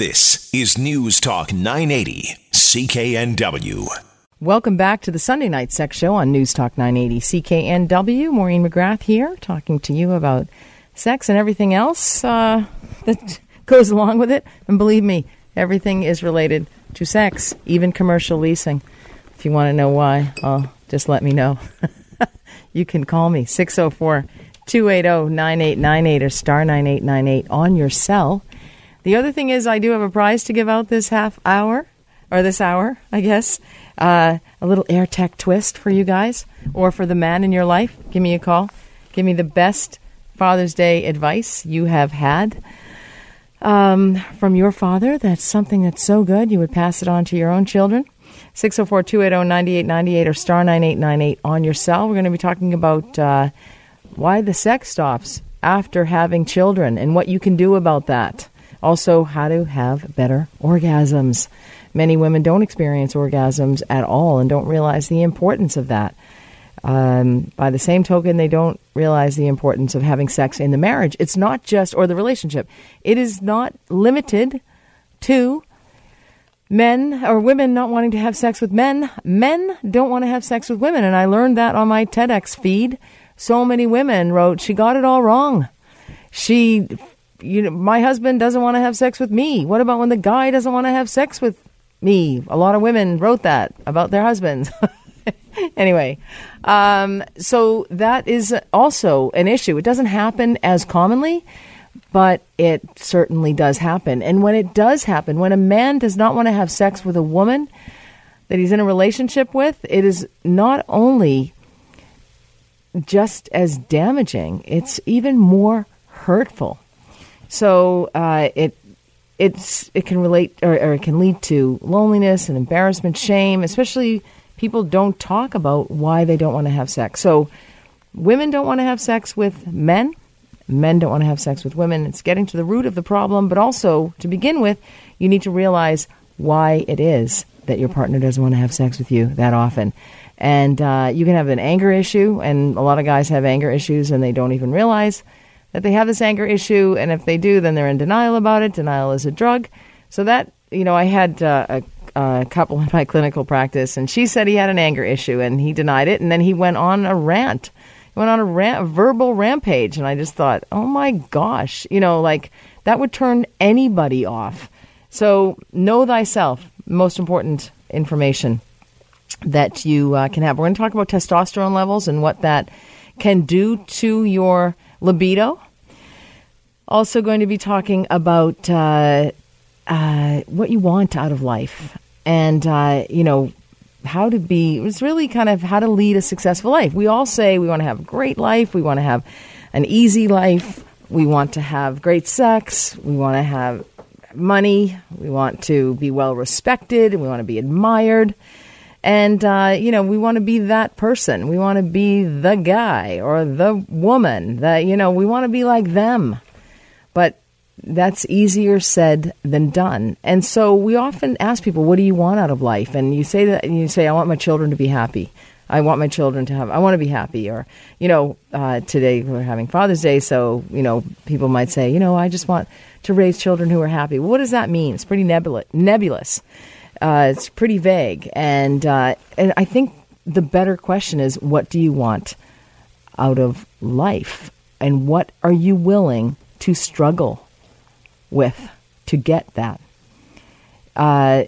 This is News Talk 980, CKNW. Welcome back to the Sunday Night Sex Show on News Talk 980 CKNW. Maureen McGrath here, talking to you about sex and everything else uh, that goes along with it. And believe me, everything is related to sex, even commercial leasing. If you want to know why, just let me know. you can call me 604 280 9898 or star 9898 on your cell. The other thing is, I do have a prize to give out this half hour, or this hour, I guess. Uh, a little air tech twist for you guys, or for the man in your life. Give me a call. Give me the best Father's Day advice you have had um, from your father. That's something that's so good you would pass it on to your own children. 604 280 9898 or star 9898 on your cell. We're going to be talking about uh, why the sex stops after having children and what you can do about that. Also, how to have better orgasms. Many women don't experience orgasms at all and don't realize the importance of that. Um, by the same token, they don't realize the importance of having sex in the marriage. It's not just, or the relationship, it is not limited to men or women not wanting to have sex with men. Men don't want to have sex with women. And I learned that on my TEDx feed. So many women wrote, she got it all wrong. She you know, my husband doesn't want to have sex with me. What about when the guy doesn't want to have sex with me? A lot of women wrote that about their husbands. anyway, um, so that is also an issue. It doesn't happen as commonly, but it certainly does happen. And when it does happen, when a man does not want to have sex with a woman that he's in a relationship with, it is not only just as damaging, it's even more hurtful. So uh, it it's it can relate or, or it can lead to loneliness and embarrassment, shame, especially people don't talk about why they don't want to have sex. So women don't want to have sex with men. Men don't want to have sex with women. It's getting to the root of the problem, but also to begin with, you need to realize why it is that your partner doesn't want to have sex with you that often. And uh, you can have an anger issue, and a lot of guys have anger issues and they don't even realize that they have this anger issue, and if they do, then they're in denial about it. Denial is a drug. So that, you know, I had uh, a, a couple in my clinical practice, and she said he had an anger issue, and he denied it, and then he went on a rant. He went on a, rant, a verbal rampage, and I just thought, oh my gosh, you know, like that would turn anybody off. So know thyself, most important information that you uh, can have. We're going to talk about testosterone levels and what that can do to your libido. Also, going to be talking about uh, uh, what you want out of life and, uh, you know, how to be, it's really kind of how to lead a successful life. We all say we want to have a great life, we want to have an easy life, we want to have great sex, we want to have money, we want to be well respected, we want to be admired. And, uh, you know, we want to be that person. We want to be the guy or the woman that, you know, we want to be like them. But that's easier said than done. And so we often ask people, what do you want out of life? And you say that, and you say, I want my children to be happy. I want my children to have, I want to be happy. Or, you know, uh, today we're having Father's Day, so, you know, people might say, you know, I just want to raise children who are happy. What does that mean? It's pretty nebulous. nebulous. Uh, it's pretty vague, and uh, and I think the better question is, what do you want out of life, and what are you willing to struggle with to get that? Uh,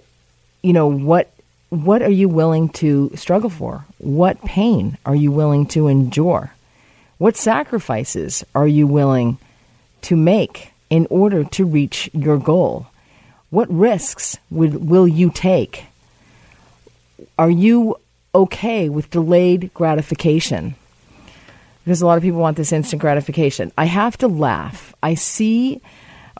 you know what what are you willing to struggle for? What pain are you willing to endure? What sacrifices are you willing to make in order to reach your goal? What risks would, will you take? Are you okay with delayed gratification? Because a lot of people want this instant gratification. I have to laugh. I see,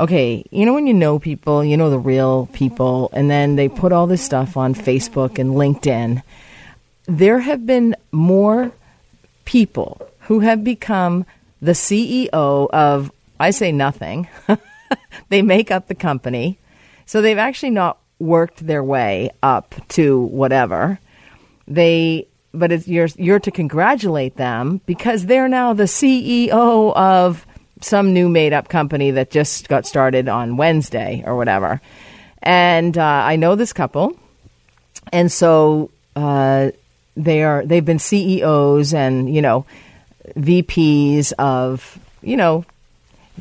okay, you know when you know people, you know the real people, and then they put all this stuff on Facebook and LinkedIn. There have been more people who have become the CEO of, I say nothing. they make up the company. So they've actually not worked their way up to whatever. They but you're you're to congratulate them because they're now the CEO of some new made up company that just got started on Wednesday or whatever. And uh, I know this couple, and so uh, they are they've been CEOs and you know VPs of you know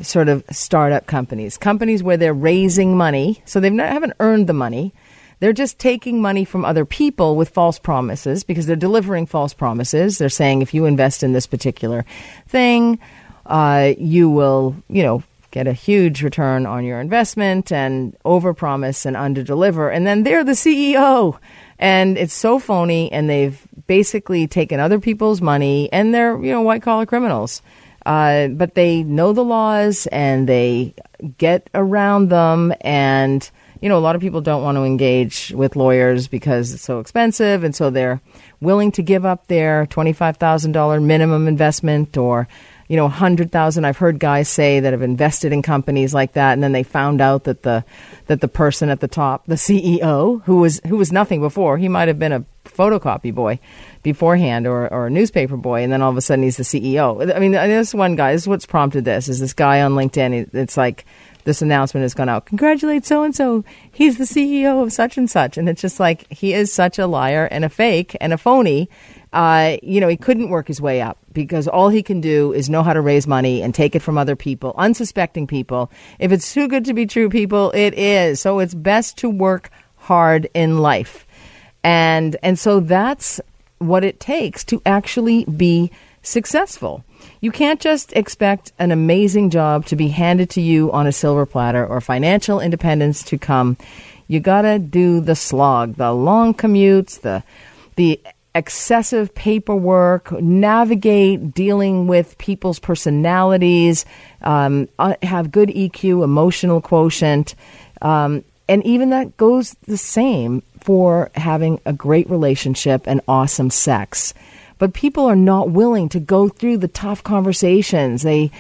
sort of startup companies, companies where they're raising money, so they haven't earned the money. They're just taking money from other people with false promises because they're delivering false promises. They're saying if you invest in this particular thing, uh, you will, you know, get a huge return on your investment and overpromise and underdeliver. And then they're the CEO. And it's so phony, and they've basically taken other people's money, and they're, you know, white collar criminals. Uh, but they know the laws and they get around them. And, you know, a lot of people don't want to engage with lawyers because it's so expensive. And so they're willing to give up their $25,000 minimum investment or you know, 100,000. I've heard guys say that have invested in companies like that and then they found out that the that the person at the top, the CEO, who was who was nothing before, he might have been a photocopy boy beforehand or, or a newspaper boy and then all of a sudden he's the CEO. I mean, this one guy, this is what's prompted this. Is this guy on LinkedIn, it's like this announcement has gone out. Congratulate so and so. He's the CEO of such and such. And it's just like he is such a liar and a fake and a phony uh, you know, he couldn't work his way up because all he can do is know how to raise money and take it from other people, unsuspecting people. If it's too good to be true, people, it is. So it's best to work hard in life. And, and so that's what it takes to actually be successful. You can't just expect an amazing job to be handed to you on a silver platter or financial independence to come. You got to do the slog, the long commutes, the the excessive paperwork, navigate dealing with people's personalities, um, uh, have good EQ, emotional quotient. Um, and even that goes the same for having a great relationship and awesome sex. But people are not willing to go through the tough conversations. They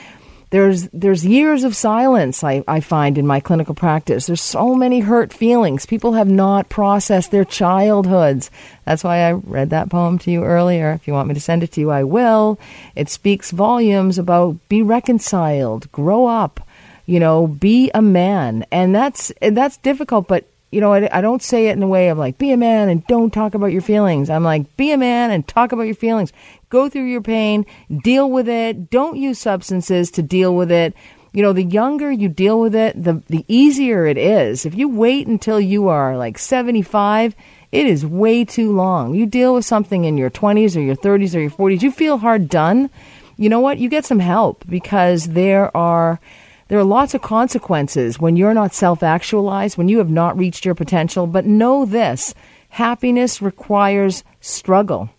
there's there's years of silence I, I find in my clinical practice. There's so many hurt feelings. People have not processed their childhoods. That's why I read that poem to you earlier. If you want me to send it to you, I will. It speaks volumes about be reconciled, grow up, you know, be a man. And that's that's difficult, but you know, I, I, don't say it in a way of like, be a man and don't talk about your feelings. I'm like, be a man and talk about your feelings. Go through your pain, deal with it. Don't use substances to deal with it. You know, the younger you deal with it, the, the easier it is. If you wait until you are like 75, it is way too long. You deal with something in your 20s or your 30s or your 40s, you feel hard done. You know what? You get some help because there are there are lots of consequences when you're not self actualized, when you have not reached your potential. But know this happiness requires struggle.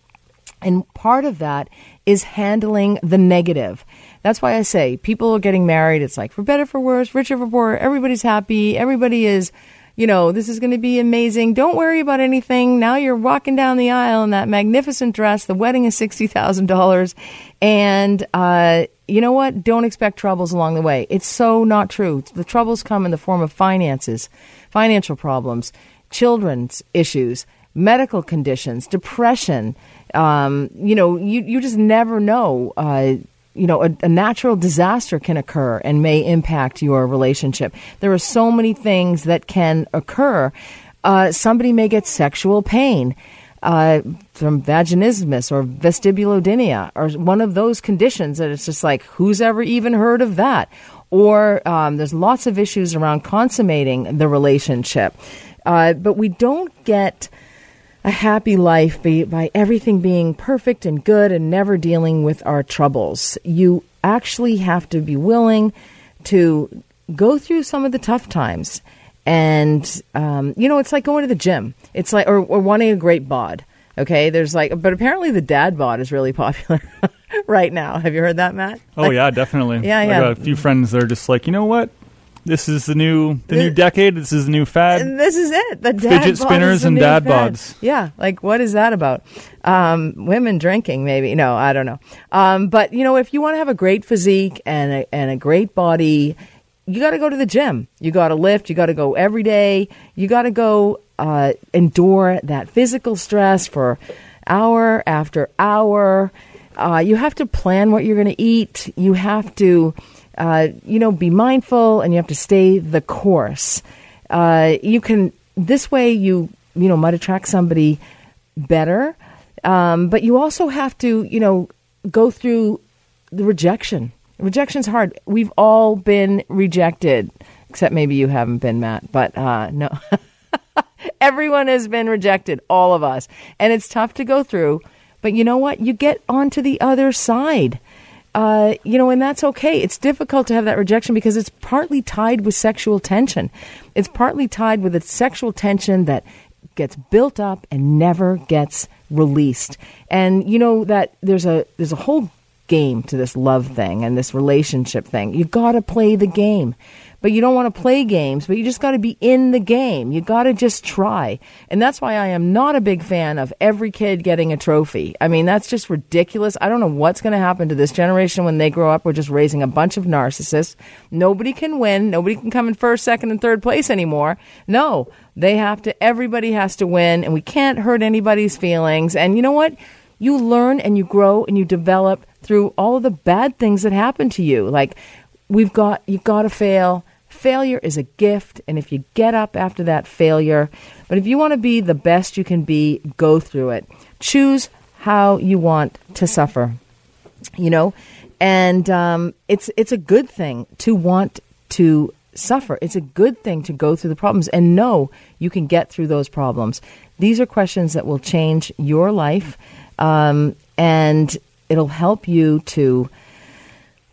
And part of that is handling the negative. That's why I say people are getting married. It's like for better, for worse, richer, for poorer. Everybody's happy. Everybody is, you know, this is going to be amazing. Don't worry about anything. Now you're walking down the aisle in that magnificent dress. The wedding is $60,000. And, uh, you know what? Don't expect troubles along the way. It's so not true. The troubles come in the form of finances, financial problems, children's issues, medical conditions, depression. Um, you know, you, you just never know. Uh, you know, a, a, natural disaster can occur and may impact your relationship. There are so many things that can occur. Uh, somebody may get sexual pain uh, from vaginismus or vestibulodynia or one of those conditions that it's just like, who's ever even heard of that? Or um, there's lots of issues around consummating the relationship. Uh, but we don't get a happy life by, by everything being perfect and good and never dealing with our troubles. You actually have to be willing to go through some of the tough times and um, you know it's like going to the gym. It's like or, or wanting a great bod okay? There's like but apparently the dad bod is really popular right now. Have you heard that matt? Oh like, yeah definitely. Yeah yeah. I got a few friends that are just like you know what? This is the new the new decade. This is the new fad. And this is it. The dad fidget spinners and dad fad. bods. Yeah like what is that about? Um, women drinking maybe. No i don't know. Um, but you know if you want to have a great physique and a, and a great body you got to go to the gym. You got to lift. You got to go every day. You got to go uh, endure that physical stress for hour after hour. Uh, you have to plan what you're going to eat. You have to uh, you know, be mindful and you have to stay the course. Uh, you can this way you you know might attract somebody better, um, but you also have to you know go through the rejection. Rejection's hard. We've all been rejected, except maybe you haven't been, Matt. But uh, no, everyone has been rejected, all of us, and it's tough to go through. But you know what? You get onto the other side. Uh, you know, and that's okay. It's difficult to have that rejection because it's partly tied with sexual tension. It's partly tied with a sexual tension that gets built up and never gets released. And you know that there's a there's a whole game to this love thing and this relationship thing. You got to play the game but you don't want to play games, but you just got to be in the game. You got to just try. And that's why I am not a big fan of every kid getting a trophy. I mean, that's just ridiculous. I don't know what's going to happen to this generation when they grow up. We're just raising a bunch of narcissists. Nobody can win. Nobody can come in first, second, and third place anymore. No, they have to, everybody has to win, and we can't hurt anybody's feelings. And you know what? You learn and you grow and you develop through all of the bad things that happen to you. Like, we've got, you've got to fail Failure is a gift, and if you get up after that failure, but if you want to be the best you can be, go through it. Choose how you want to suffer, you know, and um, it's it's a good thing to want to suffer. It's a good thing to go through the problems and know you can get through those problems. These are questions that will change your life, um, and it'll help you to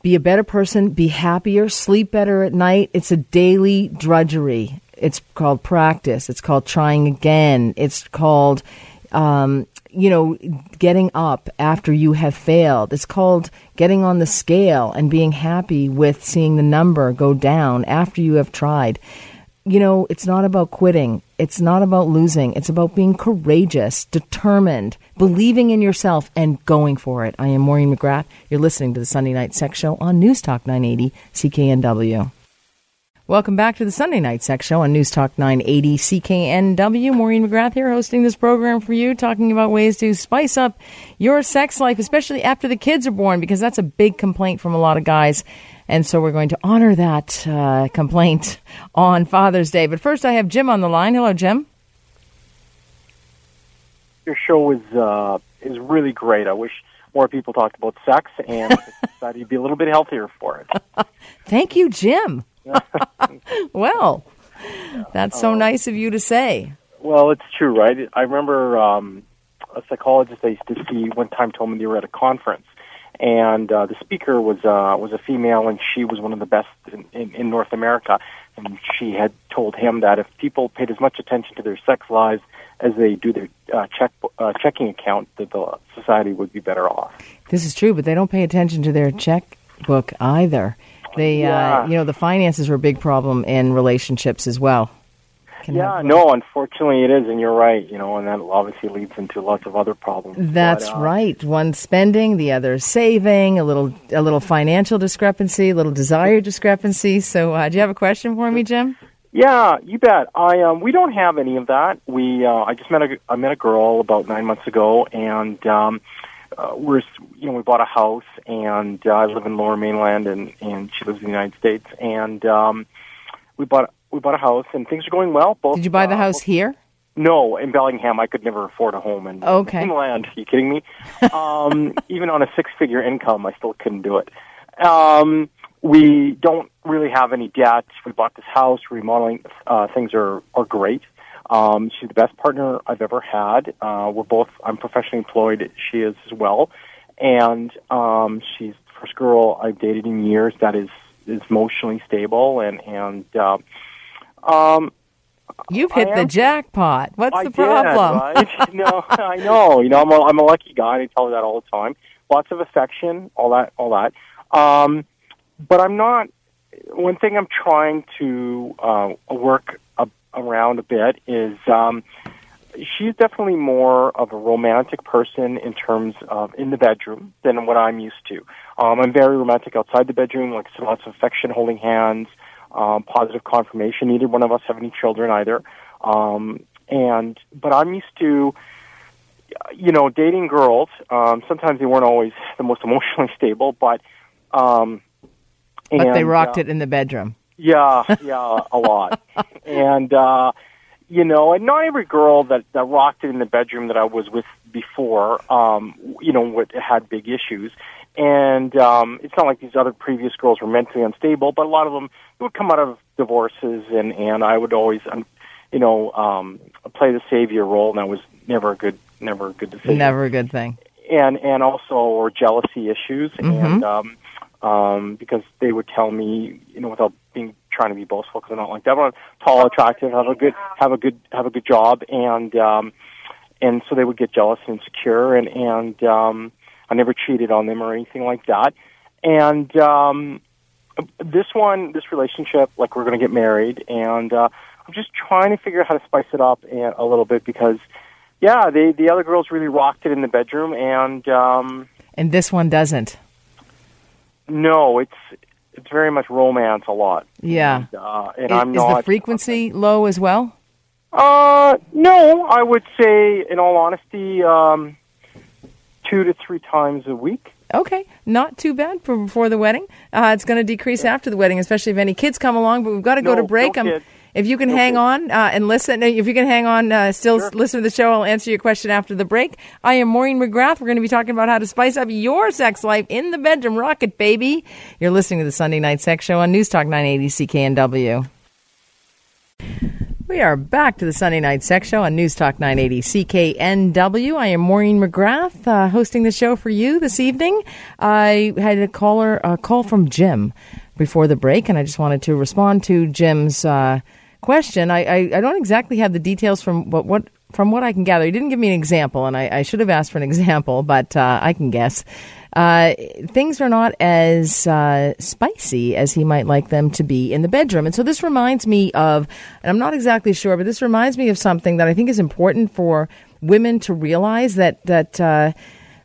be a better person, be happier, sleep better at night. It's a daily drudgery. It's called practice. It's called trying again. It's called, um, you know, getting up after you have failed. It's called getting on the scale and being happy with seeing the number go down after you have tried you know, it's not about quitting. It's not about losing. It's about being courageous, determined, believing in yourself, and going for it. I am Maureen McGrath. You're listening to the Sunday Night Sex Show on News Talk 980 CKNW. Welcome back to the Sunday Night Sex Show on News Talk 980 CKNW. Maureen McGrath here hosting this program for you, talking about ways to spice up your sex life, especially after the kids are born, because that's a big complaint from a lot of guys and so we're going to honor that uh, complaint on Father's Day. But first, I have Jim on the line. Hello, Jim. Your show is uh, is really great. I wish more people talked about sex, and society would be a little bit healthier for it. Thank you, Jim. well, that's so um, nice of you to say. Well, it's true, right? I remember um, a psychologist I used to see one time told me they were at a conference, and uh, the speaker was uh, was a female, and she was one of the best in, in, in North America. And she had told him that if people paid as much attention to their sex lives as they do their uh, check uh, checking account, that the society would be better off. This is true, but they don't pay attention to their checkbook either. They, uh, yeah. uh, you know, the finances are a big problem in relationships as well can yeah, no, unfortunately it is, and you're right. You know, and that obviously leads into lots of other problems. That's but, uh, right. One spending, the other saving, a little a little financial discrepancy, a little desire discrepancy. So, uh, do you have a question for me, Jim? Yeah, you bet. I um, we don't have any of that. We uh, I just met a I met a girl about nine months ago, and um, uh, we're you know we bought a house, and uh, I live in Lower Mainland, and and she lives in the United States, and um, we bought we bought a house, and things are going well. Both. Did you buy the uh, house here? No, in Bellingham, I could never afford a home in okay. land. Are you kidding me? Um, even on a six-figure income, I still couldn't do it. Um, we don't really have any debt. We bought this house, remodeling. Uh, things are are great. Um, she's the best partner I've ever had. Uh, we're both. I'm professionally employed. She is as well, and um, she's the first girl I've dated in years that is is emotionally stable and and. Uh, um, You've hit the jackpot. What's I the problem? Did, right? no, I know. You know, I'm a, I'm a lucky guy. I tell her that all the time. Lots of affection, all that, all that. Um, but I'm not. One thing I'm trying to uh, work around a bit is um, she's definitely more of a romantic person in terms of in the bedroom than what I'm used to. Um, I'm very romantic outside the bedroom, like lots of affection, holding hands um, positive confirmation. Neither one of us have any children either. Um, and but I'm used to, you know, dating girls. Um, sometimes they weren't always the most emotionally stable, but um, But they rocked uh, it in the bedroom. Yeah, yeah, a lot. and uh you know, and not every girl that that rocked it in the bedroom that I was with before, um, you know, would, had big issues. And um it's not like these other previous girls were mentally unstable, but a lot of them would come out of divorces, and and I would always, um, you know, um play the savior role, and that was never a good, never a good decision Never a good thing. and and also or jealousy issues and um um because they would tell me you know without being trying to be boastful because I'm not like that but I'm tall attractive have a good have a good have a good job and um and so they would get jealous and insecure and and um I never cheated on them or anything like that and um this one this relationship like we're going to get married and uh I'm just trying to figure out how to spice it up a, a little bit because yeah, the the other girls really rocked it in the bedroom, and um, And this one doesn't. No, it's it's very much romance a lot. Yeah. And, uh, and I- I'm is the frequency low as well? uh, no, I would say, in all honesty, um, two to three times a week. Okay, not too bad for before the wedding. Uh, it's going to decrease after the wedding, especially if any kids come along. But we've got to go No, to break. no Um. If you can No hang on uh, and listen, if you can hang on, uh, still s- listen to the show. I'll answer your question after the break. I am Maureen McGrath. We're going to be talking about how to spice up your sex life in the bedroom. Rocket, baby. You're listening to the Sunday Night Sex Show on News Talk 980 CKNW. We are back to the Sunday Night Sex Show on News Talk 980 CKNW. I am Maureen McGrath, uh, hosting the show for you this evening. I had a caller, a call from Jim before the break, and I just wanted to respond to Jim's uh, question. I, I, I don't exactly have the details from what, what from what I can gather. He didn't give me an example, and I, I should have asked for an example, but uh, I can guess. Uh, things are not as uh, spicy as he might like them to be in the bedroom. And so this reminds me of, and I'm not exactly sure, but this reminds me of something that I think is important for women to realize that that uh,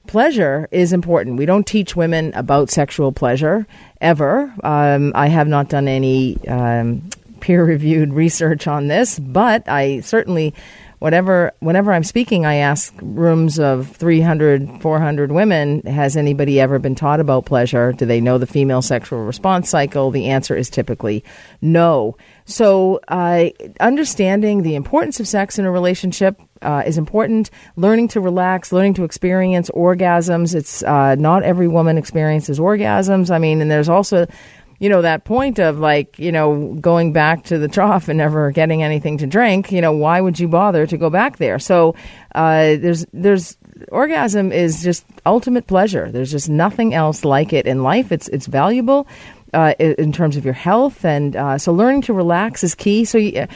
pleasure is important. We don't teach women about sexual pleasure ever. Um, I have not done any um, peer reviewed research on this, but I certainly whatever whenever I'm speaking I ask rooms of 300 400 women has anybody ever been taught about pleasure do they know the female sexual response cycle the answer is typically no so uh, understanding the importance of sex in a relationship uh, is important. Learning to relax, learning to experience orgasms. It's uh, not every woman experiences orgasms. I mean, and there's also, you know, that point of like, you know, going back to the trough and never getting anything to drink. You know, why would you bother to go back there? So uh, there's there's orgasm is just ultimate pleasure. There's just nothing else like it in life. It's it's valuable. Uh, in terms of your health, and uh, so learning to relax is key. So, you,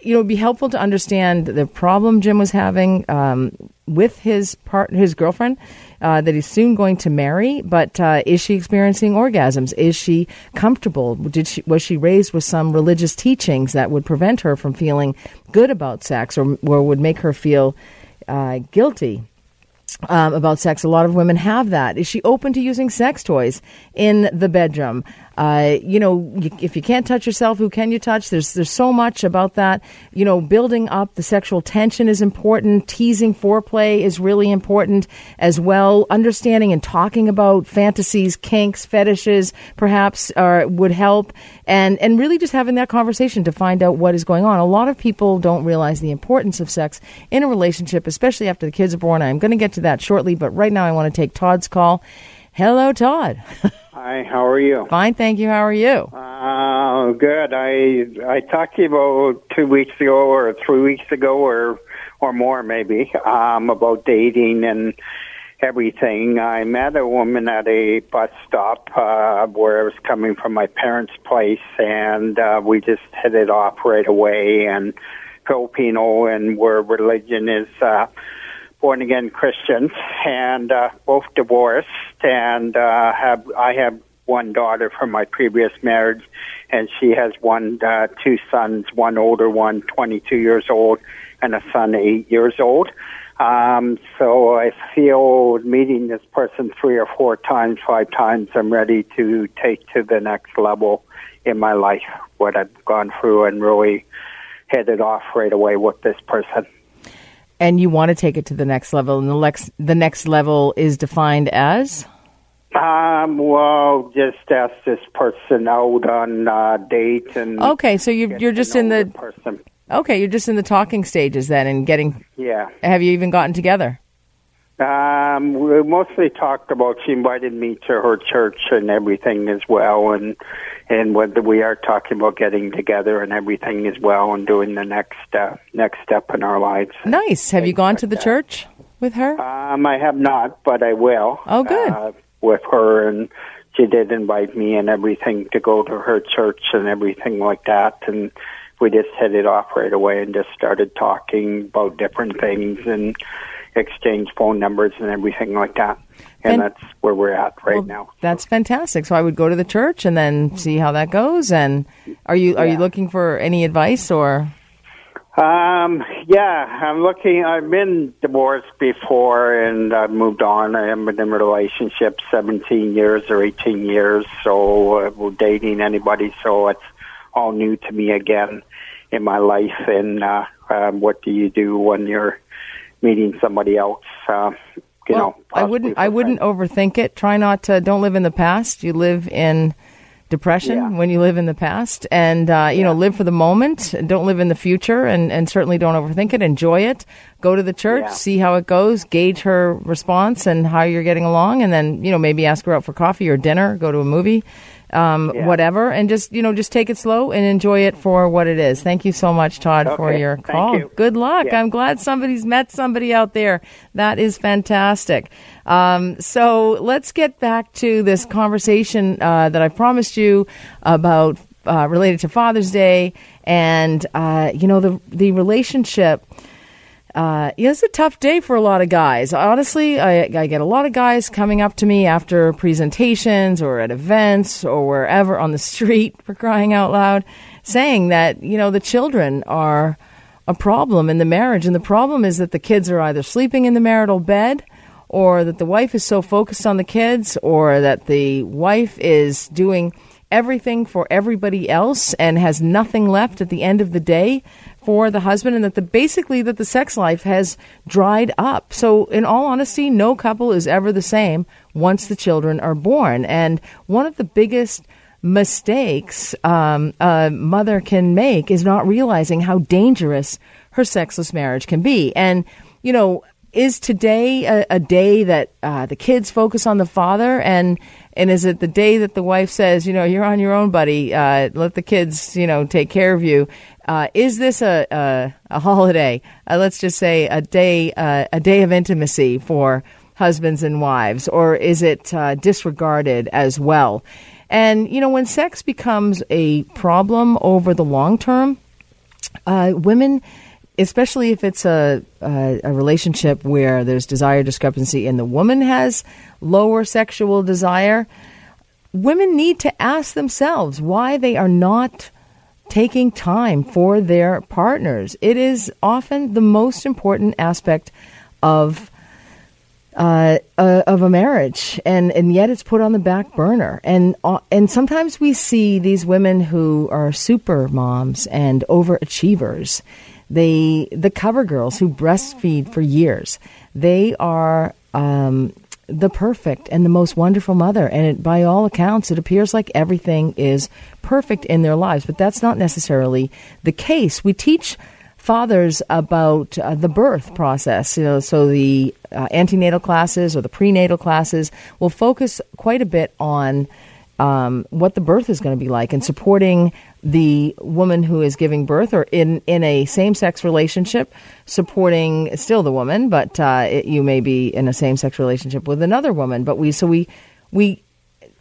you know, it'd be helpful to understand the problem Jim was having um, with his part, his girlfriend uh, that he's soon going to marry. But uh, is she experiencing orgasms? Is she comfortable? Did she was she raised with some religious teachings that would prevent her from feeling good about sex, or or would make her feel uh, guilty? um, about sex. A lot of women have that. Is she open to using sex toys in the bedroom? Uh, you know, if you can't touch yourself, who can you touch? There's there's so much about that. You know, building up the sexual tension is important. Teasing foreplay is really important as well. Understanding and talking about fantasies, kinks, fetishes, perhaps would help. And and really just having that conversation to find out what is going on. A lot of people don't realize the importance of sex in a relationship, especially after the kids are born. I'm going to get to that shortly, but right now I want to take Todd's call. Hello, Todd. Hi, how are you? Fine, thank you. How are you? Uh, good. I I talked to you about two weeks ago or three weeks ago or or more maybe um, about dating and everything. I met a woman at a bus stop uh, where I was coming from my parents' place, and uh, we just hit it off right away. And Filipino, and where religion is. Uh, born again Christians and uh, both divorced and uh, have I have one daughter from my previous marriage and she has one uh, two sons one older one 22 years old and a son 8 years old. Um, so I feel meeting this person three or four times five times I'm ready to take to the next level in my life what I've gone through and really hit it off right away with this person And you want to take it to the next level, and the next the next level is defined as Um, well, just ask this person out on a date and. Okay, so you're you're just in the person. okay, you're just in the talking stages then, and getting. Yeah. Have you even gotten together? Um, we mostly talked about. She invited me to her church and everything as well, and and whether we are talking about getting together and everything as well, and doing the next uh, next step in our lives. Nice. Have you gone like to the that. church with her? Um, I have not, but I will. Oh, good. Uh, with her, and she did invite me and everything to go to her church and everything like that, and we just hit it off right away and just started talking about different things and exchanged phone numbers and everything like that. And And- that's where we're at right Well, now. That's fantastic. So I would go to the church and then see how that goes. And are you are you looking for any advice or? Um, yeah, I'm looking. I've been divorced before, and I've moved on. I haven't been in a relationship 17 years or 18 years, so uh, we're dating anybody. So it's all new to me again in my life. And uh, um, what do you do when you're meeting somebody else? Uh, you well, know, I wouldn't I wouldn't overthink it. Try not to. Don't live in the past. You live in depression Yeah. when you live in the past, and uh, you know live for the moment. Don't live in the future, and and certainly don't overthink it. Enjoy it. Go to the church, Yeah. see how it goes, gauge her response and how you're getting along, and then you know maybe ask her out for coffee or dinner, go to a movie. Um, Yeah. Whatever, and just you know, just take it slow and enjoy it for what it is. Thank you so much, Todd, for Okay. your Thank call. you. Good luck. Yeah. I'm glad somebody's met somebody out there. That is fantastic. Um, so let's get back to this conversation uh, that I promised you about uh, related to Father's Day, and uh, you know the the relationship. Uh, a tough day for a lot of guys. Honestly, I, I get a lot of guys coming up to me after presentations or at events or wherever on the street for crying out loud, saying that, you know, the children are a problem in the marriage. And the problem is that the kids are either sleeping in the marital bed or that the wife is so focused on the kids or that the wife is doing everything for everybody else and has nothing left at the end of the day for the husband and that the basically that the sex life has dried up. So in all honesty, no couple is ever the same once the children are born. And one of the biggest mistakes um, a mother can make is not realizing how dangerous her sexless marriage can be. And, you know, is today a, a day that uh, the kids focus on the father and and is it the day that the wife says you know you're on your own buddy uh, let the kids you know take care of you uh, is this a a, a holiday? Uh, let's just say a day uh, a day of intimacy for husbands and wives or is it uh, disregarded as well? And you know when sex becomes a problem over the long term uh, women, especially if it's a, a a relationship where there's desire discrepancy and the woman has lower sexual desire, women need to ask themselves why they are not taking time for their partners. It is often the most important aspect of uh, uh, of a marriage, and, and yet it's put on the back burner. And uh, and sometimes we see these women who are super moms and overachievers. They the cover girls who breastfeed for years. They are um, the perfect and the most wonderful mother, and it, by all accounts, it appears like everything is perfect in their lives. But that's not necessarily the case. We teach fathers about uh, the birth process. You know, so the uh, antenatal classes or the prenatal classes will focus quite a bit on um, what the birth is going to be like and supporting the woman who is giving birth or in, in a same sex relationship, supporting still the woman, but uh, it, you may be in a same sex relationship with another woman. But we, so we, we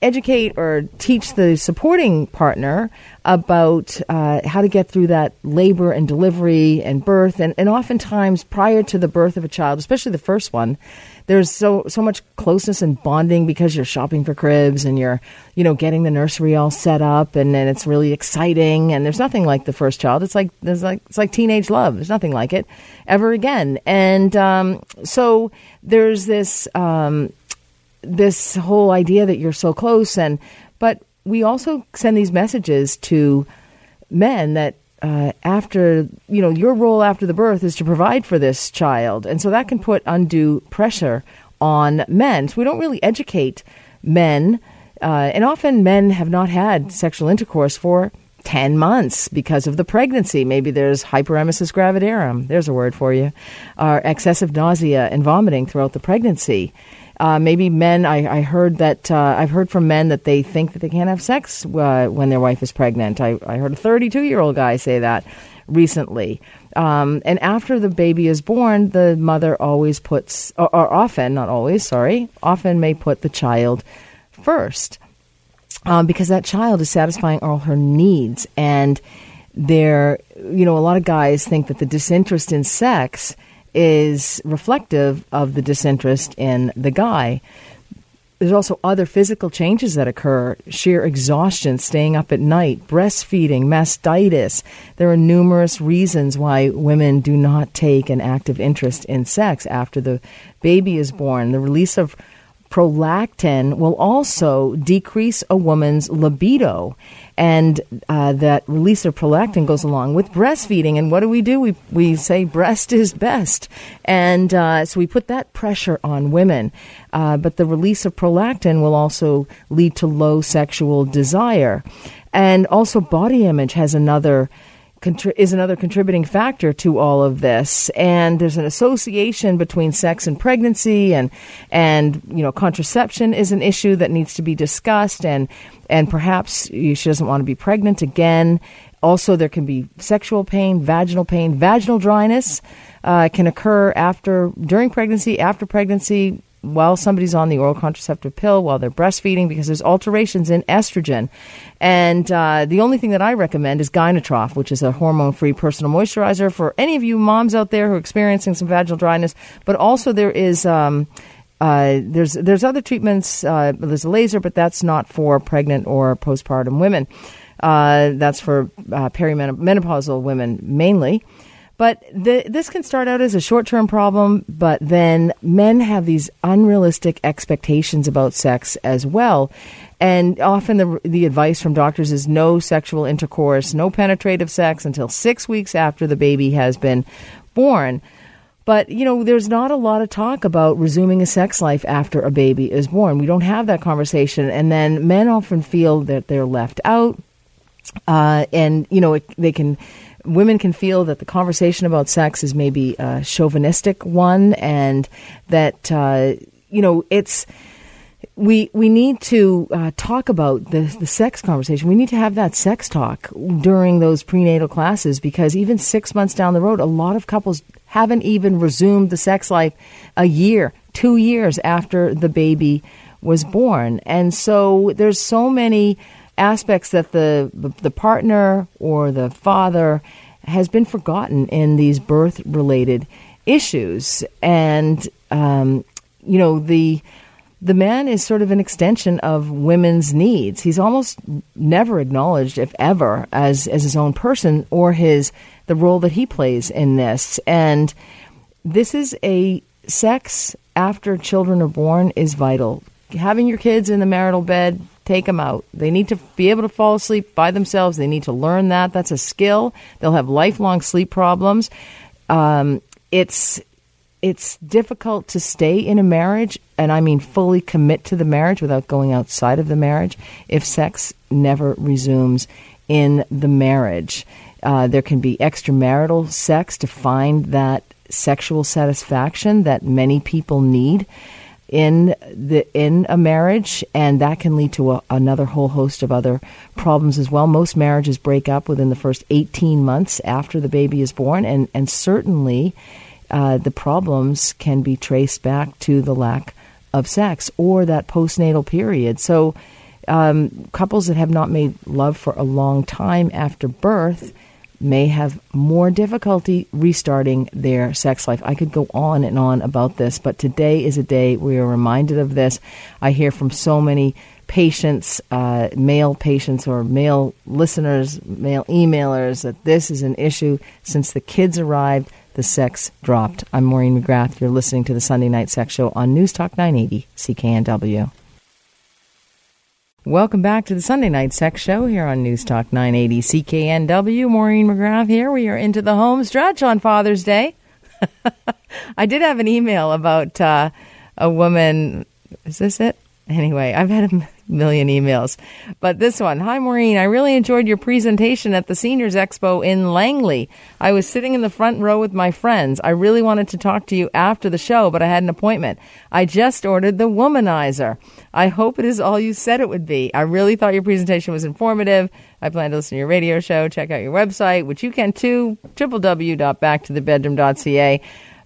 educate or teach the supporting partner about uh, how to get through that labor and delivery and birth and, and oftentimes prior to the birth of a child especially the first one there's so so much closeness and bonding because you're shopping for cribs and you're you know getting the nursery all set up and, and it's really exciting and there's nothing like the first child. It's like there's like it's like teenage love. There's nothing like it ever again. And um, so there's this um, this whole idea that you're so close and but we also send these messages to men that uh, after you know your role after the birth is to provide for this child and so that can put undue pressure on men so we don't really educate men, uh, and often men have not had sexual intercourse for 10 months because of the pregnancy. Maybe there's hyperemesis gravidarum, there's a word for you, or excessive nausea and vomiting throughout the pregnancy. Uh, maybe men, I, I heard that, uh, I've heard from men that they think that they can't have sex uh, when their wife is pregnant. I, I heard a 32 year old guy say that recently. Um, and after the baby is born, the mother always puts, or, or often, not always, sorry, often may put the child first um, because that child is satisfying all her needs. And there, you know, a lot of guys think that the disinterest in sex is reflective of the disinterest in the guy. There's also other physical changes that occur sheer exhaustion, staying up at night, breastfeeding, mastitis. There are numerous reasons why women do not take an active interest in sex after the baby is born. The release of prolactin will also decrease a woman's libido. And uh, that release of prolactin goes along with breastfeeding. And what do we do? We, we say breast is best. And uh, so we put that pressure on women. Uh, but the release of prolactin will also lead to low sexual desire. And also, body image has another contri- is another contributing factor to all of this. And there's an association between sex and pregnancy, and and you know contraception is an issue that needs to be discussed, and and perhaps she doesn't want to be pregnant again. Also, there can be sexual pain, vaginal pain, vaginal dryness uh, can occur after during pregnancy, after pregnancy, while somebody's on the oral contraceptive pill while they're breastfeeding because there's alterations in estrogen. And uh, the only thing that I recommend is Gynatrof, which is a hormone free personal moisturizer for any of you moms out there who are experiencing some vaginal dryness. But also, there is. Um, uh, there's there's other treatments. Uh, there's a laser, but that's not for pregnant or postpartum women. Uh, that's for uh, perimenopausal women mainly. But the, this can start out as a short term problem, but then men have these unrealistic expectations about sex as well. And often the, the advice from doctors is no sexual intercourse, no penetrative sex until six weeks after the baby has been born. But, you know, there's not a lot of talk about resuming a sex life after a baby is born. We don't have that conversation. And then men often feel that they're left out. Uh, and, you know, it, they can women can feel that the conversation about sex is maybe a chauvinistic one, and that uh, you know it's we we need to uh, talk about the the sex conversation. We need to have that sex talk during those prenatal classes because even six months down the road, a lot of couples haven't even resumed the sex life a year, two years after the baby was born, and so there's so many aspects that the the partner or the father has been forgotten in these birth related issues and um, you know the the man is sort of an extension of women's needs. He's almost never acknowledged, if ever, as as his own person or his the role that he plays in this. And this is a sex after children are born is vital. Having your kids in the marital bed take them out. They need to be able to fall asleep by themselves. They need to learn that. That's a skill. They'll have lifelong sleep problems. Um, it's it's difficult to stay in a marriage, and I mean fully commit to the marriage without going outside of the marriage if sex never resumes in the marriage. Uh, there can be extramarital sex to find that sexual satisfaction that many people need in the in a marriage, and that can lead to a, another whole host of other problems as well. Most marriages break up within the first 18 months after the baby is born, and and certainly uh, the problems can be traced back to the lack of sex or that postnatal period. So. Um, couples that have not made love for a long time after birth may have more difficulty restarting their sex life. I could go on and on about this, but today is a day we are reminded of this. I hear from so many patients, uh, male patients or male listeners, male emailers, that this is an issue since the kids arrived. The sex dropped. I'm Maureen McGrath. You're listening to the Sunday Night Sex Show on News Talk 980 CKNW. Welcome back to the Sunday Night Sex Show here on News Talk 980 CKNW. Maureen McGrath here. We are into the home stretch on Father's Day. I did have an email about uh, a woman. Is this it? Anyway, I've had a million emails. But this one Hi, Maureen. I really enjoyed your presentation at the Seniors Expo in Langley. I was sitting in the front row with my friends. I really wanted to talk to you after the show, but I had an appointment. I just ordered the Womanizer. I hope it is all you said it would be. I really thought your presentation was informative. I plan to listen to your radio show. Check out your website, which you can too, www.backtothebedroom.ca.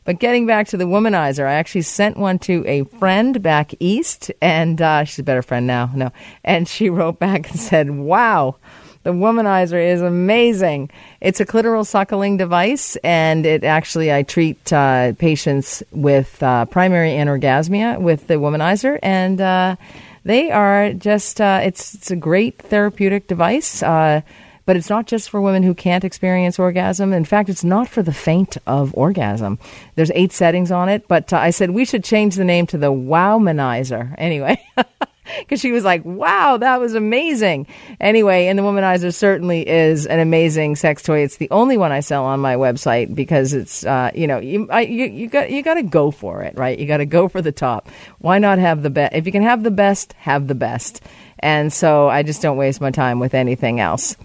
But getting back to the womanizer, I actually sent one to a friend back east, and uh, she's a better friend now. No, and she wrote back and said, "Wow." The womanizer is amazing. It's a clitoral suckling device, and it actually I treat uh, patients with uh, primary anorgasmia with the womanizer, and uh, they are just uh, it's it's a great therapeutic device. But it's not just for women who can't experience orgasm. In fact, it's not for the faint of orgasm. There's eight settings on it, but uh, I said we should change the name to the Wowmanizer. Anyway. because she was like, wow, that was amazing. Anyway, and the Womanizer certainly is an amazing sex toy. It's the only one I sell on my website because it's, uh, you know, you, I, you, you got you got to go for it, right? You got to go for the top. Why not have the best? If you can have the best, have the best. And so I just don't waste my time with anything else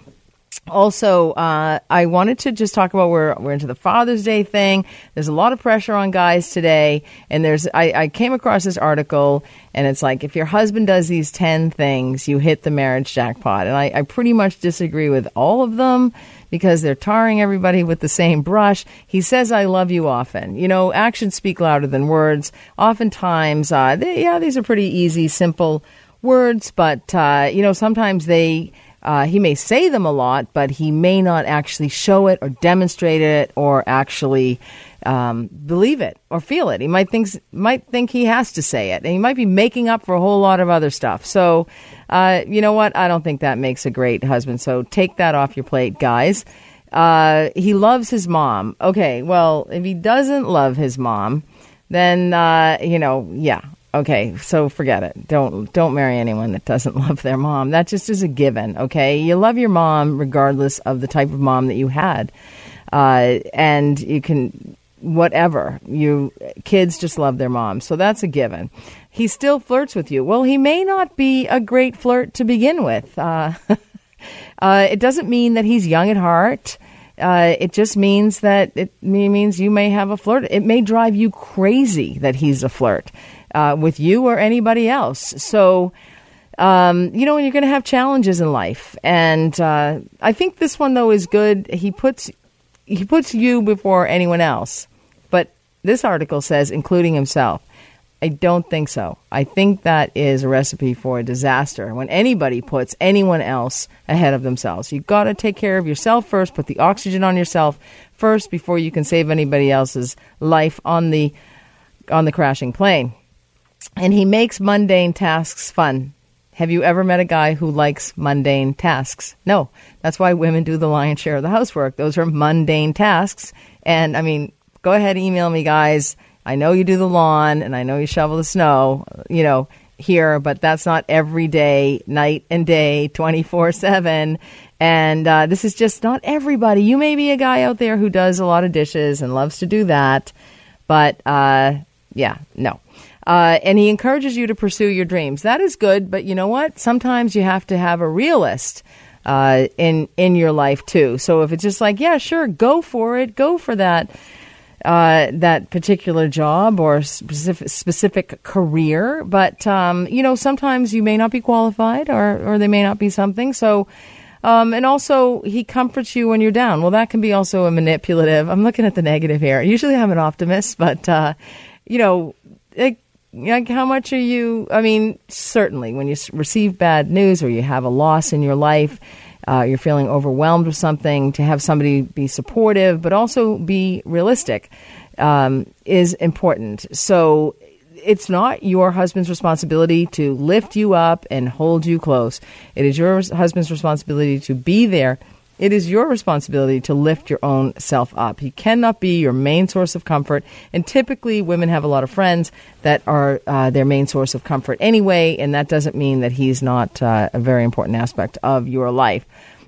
also, uh, I wanted to just talk about we're we're into the Father's Day thing. There's a lot of pressure on guys today, and there's I, I came across this article, and it's like if your husband does these ten things, you hit the marriage jackpot. And I, I pretty much disagree with all of them because they're tarring everybody with the same brush. He says, "I love you" often. You know, actions speak louder than words. Oftentimes, uh, they, yeah, these are pretty easy, simple words, but uh, you know, sometimes they uh, he may say them a lot, but he may not actually show it or demonstrate it or actually um, believe it or feel it. He might think might think he has to say it, and he might be making up for a whole lot of other stuff. So, uh, you know what? I don't think that makes a great husband. So take that off your plate, guys. Uh, he loves his mom. Okay, well, if he doesn't love his mom, then uh, you know, yeah, Okay, so forget it. Don't don't marry anyone that doesn't love their mom. That just is a given. Okay, you love your mom regardless of the type of mom that you had, uh, and you can whatever you kids just love their mom. So that's a given. He still flirts with you. Well, he may not be a great flirt to begin with. Uh, uh, it doesn't mean that he's young at heart. Uh, it just means that it means you may have a flirt. It may drive you crazy that he's a flirt uh, with you or anybody else. So, um, you know, you're going to have challenges in life, and uh, I think this one though is good. He puts he puts you before anyone else, but this article says including himself. I don't think so. I think that is a recipe for a disaster when anybody puts anyone else ahead of themselves. You've got to take care of yourself first, put the oxygen on yourself first before you can save anybody else's life on the on the crashing plane and he makes mundane tasks fun. Have you ever met a guy who likes mundane tasks? No. That's why women do the lion's share of the housework. Those are mundane tasks. And I mean, go ahead, email me, guys. I know you do the lawn and I know you shovel the snow, you know, here, but that's not every day, night and day, 24 7. And uh, this is just not everybody. You may be a guy out there who does a lot of dishes and loves to do that. But uh, yeah, no. Uh, and he encourages you to pursue your dreams. That is good, but you know what? Sometimes you have to have a realist uh, in in your life too. So if it's just like, yeah, sure, go for it, go for that uh, that particular job or specific specific career. But um, you know, sometimes you may not be qualified, or or they may not be something. So. Um, and also, he comforts you when you're down. Well, that can be also a manipulative. I'm looking at the negative here. Usually, I'm an optimist, but uh, you know, it, like how much are you i mean certainly when you receive bad news or you have a loss in your life uh, you're feeling overwhelmed with something to have somebody be supportive but also be realistic um, is important. So it's not your husband's responsibility to lift you up and hold you close. It is your husband's responsibility to be there it is your responsibility to lift your own self up. He cannot be your main source of comfort. And typically, women have a lot of friends that are uh, their main source of comfort anyway, and that doesn't mean that he's not uh, a very important aspect of your life.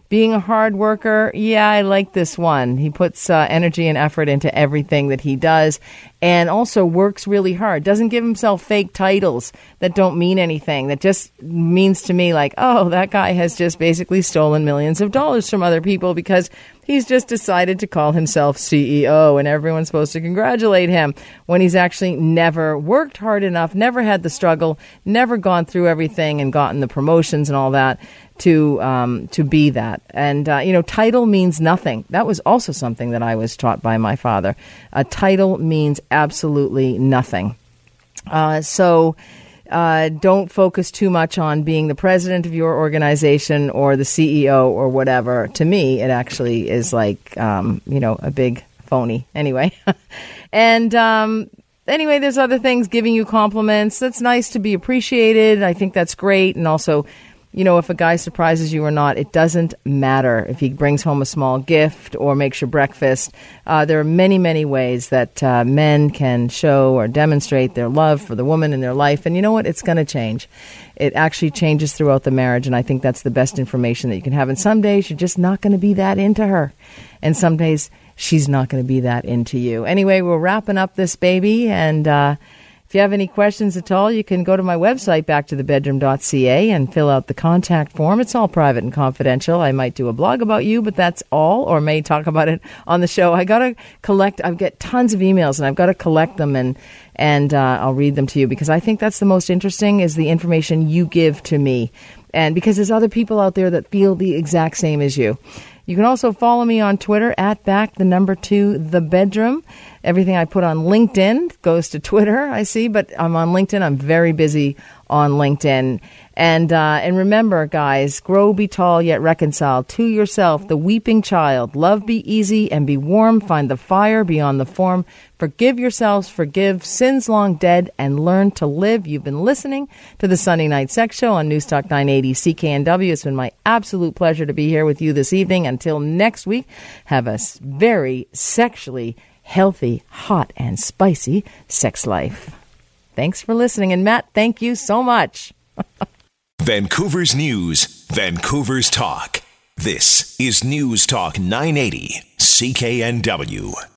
Being a hard worker, yeah, I like this one. He puts uh, energy and effort into everything that he does and also works really hard. Doesn't give himself fake titles that don't mean anything, that just means to me like, oh, that guy has just basically stolen millions of dollars from other people because he's just decided to call himself CEO and everyone's supposed to congratulate him when he's actually never worked hard enough, never had the struggle, never gone through everything and gotten the promotions and all that to um, to be that. And uh, you know, title means nothing. That was also something that I was taught by my father. A title means absolutely nothing. Uh, so. Uh, don't focus too much on being the president of your organization or the CEO or whatever. To me, it actually is like, um, you know, a big phony anyway. and um, anyway, there's other things giving you compliments. That's nice to be appreciated. I think that's great. And also, you know, if a guy surprises you or not, it doesn't matter if he brings home a small gift or makes your breakfast. Uh, there are many, many ways that uh, men can show or demonstrate their love for the woman in their life. And you know what? It's going to change. It actually changes throughout the marriage. And I think that's the best information that you can have. And some days you're just not going to be that into her. And some days she's not going to be that into you. Anyway, we're wrapping up this baby. And, uh, if you have any questions at all, you can go to my website, backtothebedroom.ca, and fill out the contact form. It's all private and confidential. I might do a blog about you, but that's all, or may talk about it on the show. I got to collect, I've got tons of emails, and I've got to collect them, and, and uh, I'll read them to you because I think that's the most interesting is the information you give to me. And because there's other people out there that feel the exact same as you. You can also follow me on Twitter at back the number two the bedroom. Everything I put on LinkedIn goes to Twitter, I see, but I'm on LinkedIn. I'm very busy on LinkedIn. And uh, and remember, guys, grow, be tall, yet reconcile to yourself, the weeping child. Love, be easy, and be warm. Find the fire beyond the form. Forgive yourselves, forgive sins long dead, and learn to live. You've been listening to the Sunday Night Sex Show on Newstalk 980 CKNW. It's been my absolute pleasure to be here with you this evening. Until next week, have a very sexually healthy, hot, and spicy sex life. Thanks for listening. And Matt, thank you so much. Vancouver's News, Vancouver's Talk. This is News Talk 980, CKNW.